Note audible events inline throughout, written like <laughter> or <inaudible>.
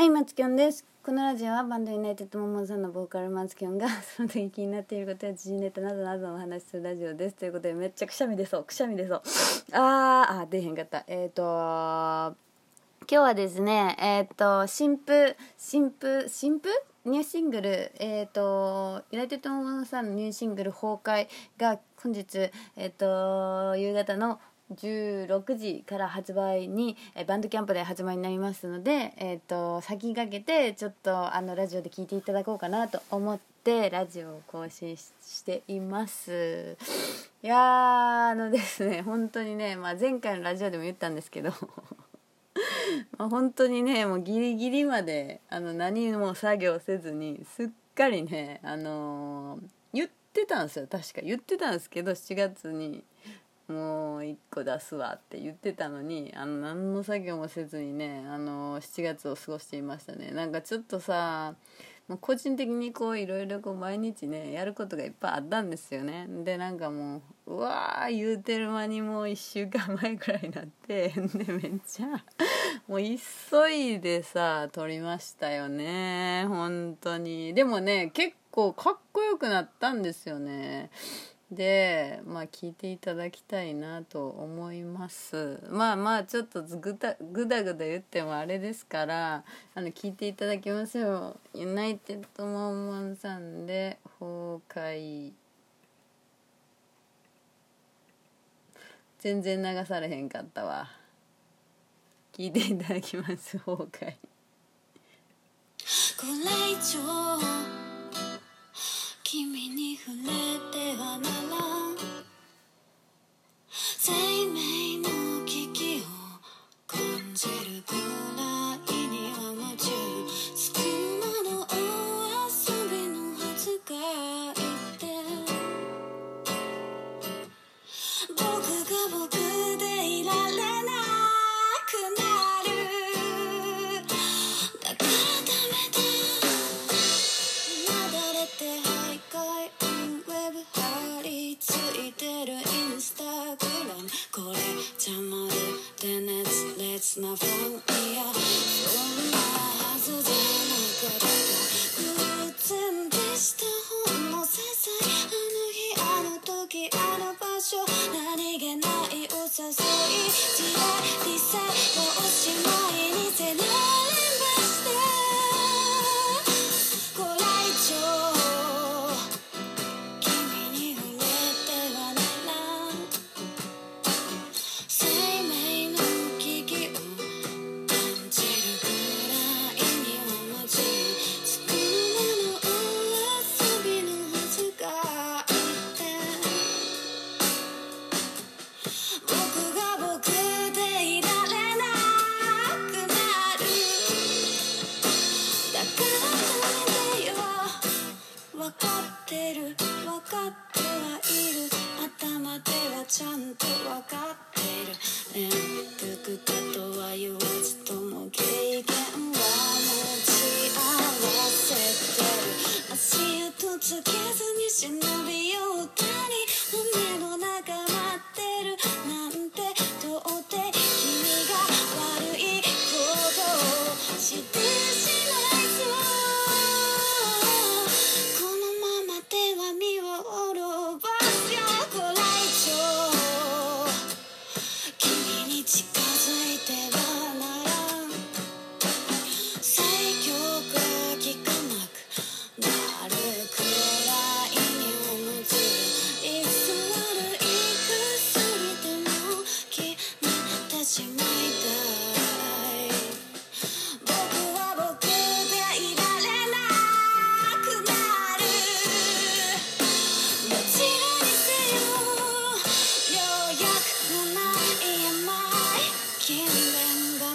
はい、マツキョンです。このラジオはバンドユナイテッドモモンさんのボーカルマツキョンが <laughs> その時気になっていることや時事ネタなどなどお話しするラジオです。ということでめっちゃくしゃみ出そう、くしゃみ出そう。あー、あ、出へんかった。えっ、ー、と今日はですね、えっ、ー、と、新婦、新婦、新婦？ニューシングル、え、ー、と、ユナイテッドモモンさんのニューシングル崩壊が本日、えっ、と、夕方の16時から発売に、えバンドキャンプで発売になりますので、えーと、先駆けてちょっとあのラジオで聞いていただこうかなと思ってラジオを更新しています。いやあのですね本当にね、まあ、前回のラジオでも言ったんですけど <laughs> まあ本当にねもうギリギリまであの何も作業せずにすっかりねあのー、言ってたんですよ。確か言ってたんですけど7月に。もう1個出すわって言ってたのにあの何の作業もせずにねあの7月を過ごしていましたね。なんかちょっとさもう個人的にこういろいろこう毎日ねやることがいっぱいあったんですよね。でなんかもううわー言うてる間にもう1週間前くらいになって <laughs> でめっちゃもう急いでさ撮りましたよね。本当に。でもね結構かっこよくなったんですよね。でまあ聞いていただきたいなと思います。まあまあちょっとぐだぐだぐだ言ってもあれですからあの聞いていただきますよ。ユナイテッドモンモンさんで崩壊。全然流されへんかったわ。聞いていただきます崩壊。これ以上君に触れてはなら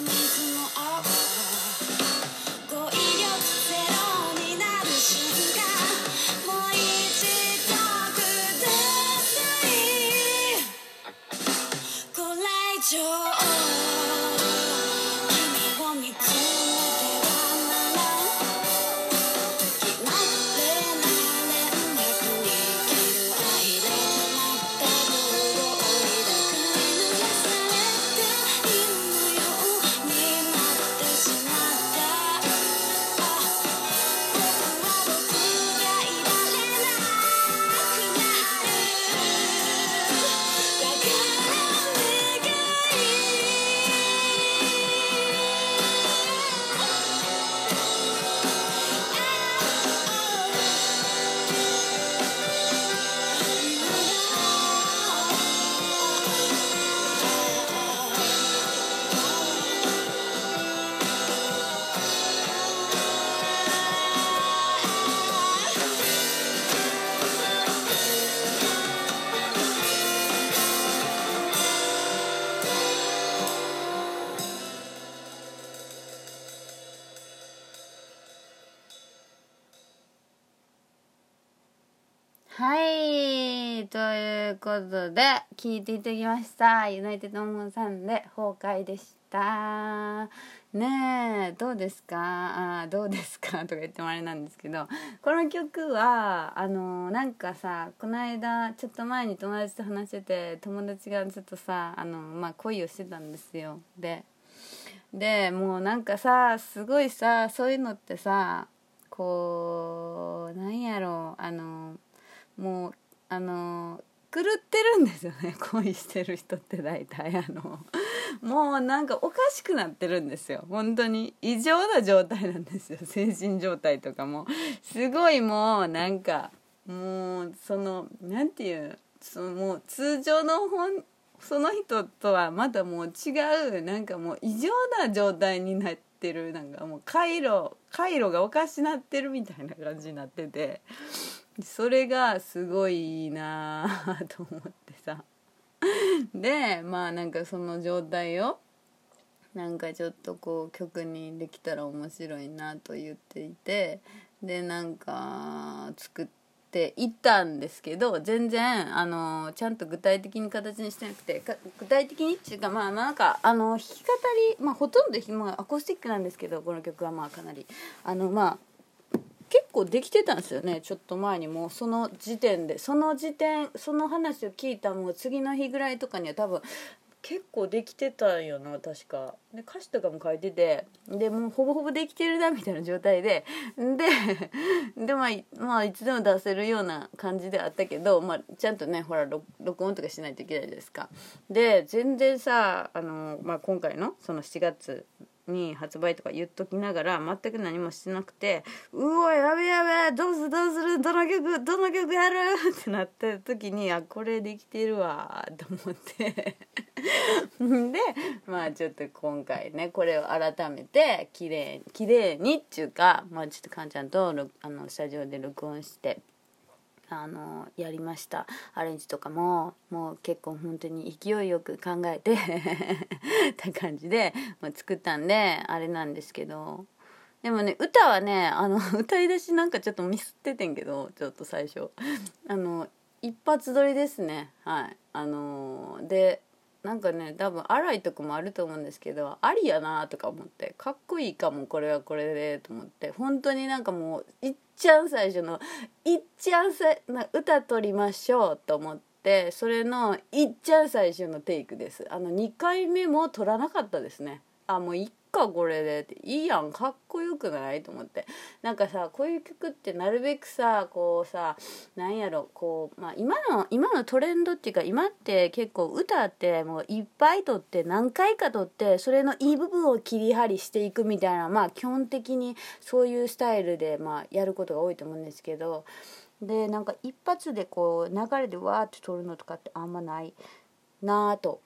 making you up. はいということで聞いていただきました。ユナイテッドモンさんで崩壊でした。ねえどうですか？あどうですか？<laughs> とか言ってもあれなんですけどこの曲はあのなんかさこの間ちょっと前に友達と話してて友達がちょっとさあの、まあ、恋をしてたんですよ。ででもうなんかさすごいさそういうのってさこうなんやろうあのもうあの狂ってるんですよね。恋してる人って大体。あのもうなんかおかしくなってるんですよ。本当に。異常な状態なんですよ。精神状態とかも。すごいもうなんかもうその何て言うそのもう通常の本その人とはまたもう違うなんかもう異常な状態になってる。なんかもう回路回路がおかしなってるみたいな感じになってて。それがすごいいいなと思ってさ。でまあなんかその状態をなんかちょっとこう曲にできたら面白いなと言っていてでなんか作っていったんですけど全然あのちゃんと具体的に形にしてなくて具体的にっていうかまあなんかあの弾き語りまあほとんど、まあ、アコースティックなんですけどこの曲はまあかなり。あのまあ構できてたんですよね。ちょっと前にも。うその時点で。その時点その話を聞いたもう次の日ぐらいとかには多分結構できてたんよな。確か。で歌詞とかも書いてて。でもうほぼほぼできてるなみたいな状態で。ででまあ、まあ、いつでも出せるような感じであったけど、まあ、ちゃんとねほら録音とかしないといけないですか。で全然さあの、まあ、今回のその7月に発売とか言っときながら全く何もしてなくて「うおやべやべどうするどうするどの曲どの曲やる?」ってなった時にあこれできてるわと思ってでまあちょっと今回ねこれを改めて綺麗綺麗にっていうかまあちょっとかんちゃんとあのスタジオで録音して。あのやりました。アレンジとかももう結構本当に勢いよく考えて <laughs> た感じで、まあ、作ったんであれなんですけど。でもね歌はねあの歌い出しなんかちょっとミスっててんけどちょっと最初。あの一発撮りですね。はい。あのでなんかね多分荒いとこもあると思うんですけどありやなとか思ってかっこいいかもこれはこれでと思って。本当になんかもうちゃん最初のいっちゃんさな歌取りましょうと思ってそれのいっちゃん最初のテイクです。あの2回目も取らなかったですね。あもう1かこれでっていいやん。かっこよくない？と思って。なんかさこういう曲ってなるべくさこうさなんやろこう、まあ、今の今のトレンドっていうか今って結構歌ってもういっぱい撮って何回か撮ってそれのいい部分を切り張りしていくみたいなまあ基本的にそういうスタイルでまあやることが多いと思うんですけど。でなんか一発でこう流れでわーって撮るのとかってあんまないなぁと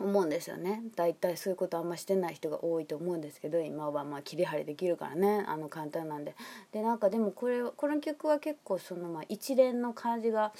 思うんですよね。大体そういうことあんましてない人が多いと思うんですけど今はまあ切り張りできるからね。あの簡単なんで。でなんかでもこれこの曲は結構そのまあ一連の感じが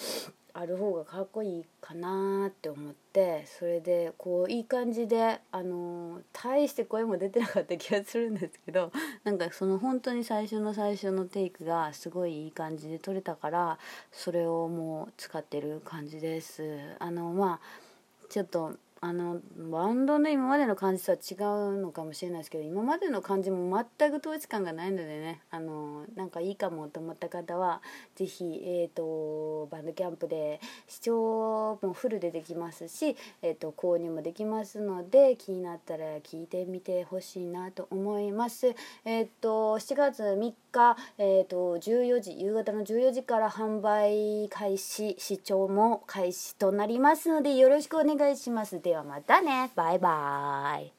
ある方がかっこいいかなって思ってそれでこういい感じであの大して声も出てなかった気がするんですけどなんかその本当に最初の最初のテイクがすごいいい感じで撮れたからそれをもう使ってる感じです。あのまあちょっとあのバンドの今までの感じとは違うのかもしれないですけど今までの感じも全く統一感がないのでねあのなんかいいかもと思った方は是非、えーと、バンドキャンプで視聴もフルでできますし、えーと、購入もできますので気になったら聞いてみてほしいなと思います。えっ、ー、と7月3日、えーと、14時夕方の14時から販売開始視聴も開始となりますのでよろしくお願いします。ではまたね。バイバイ。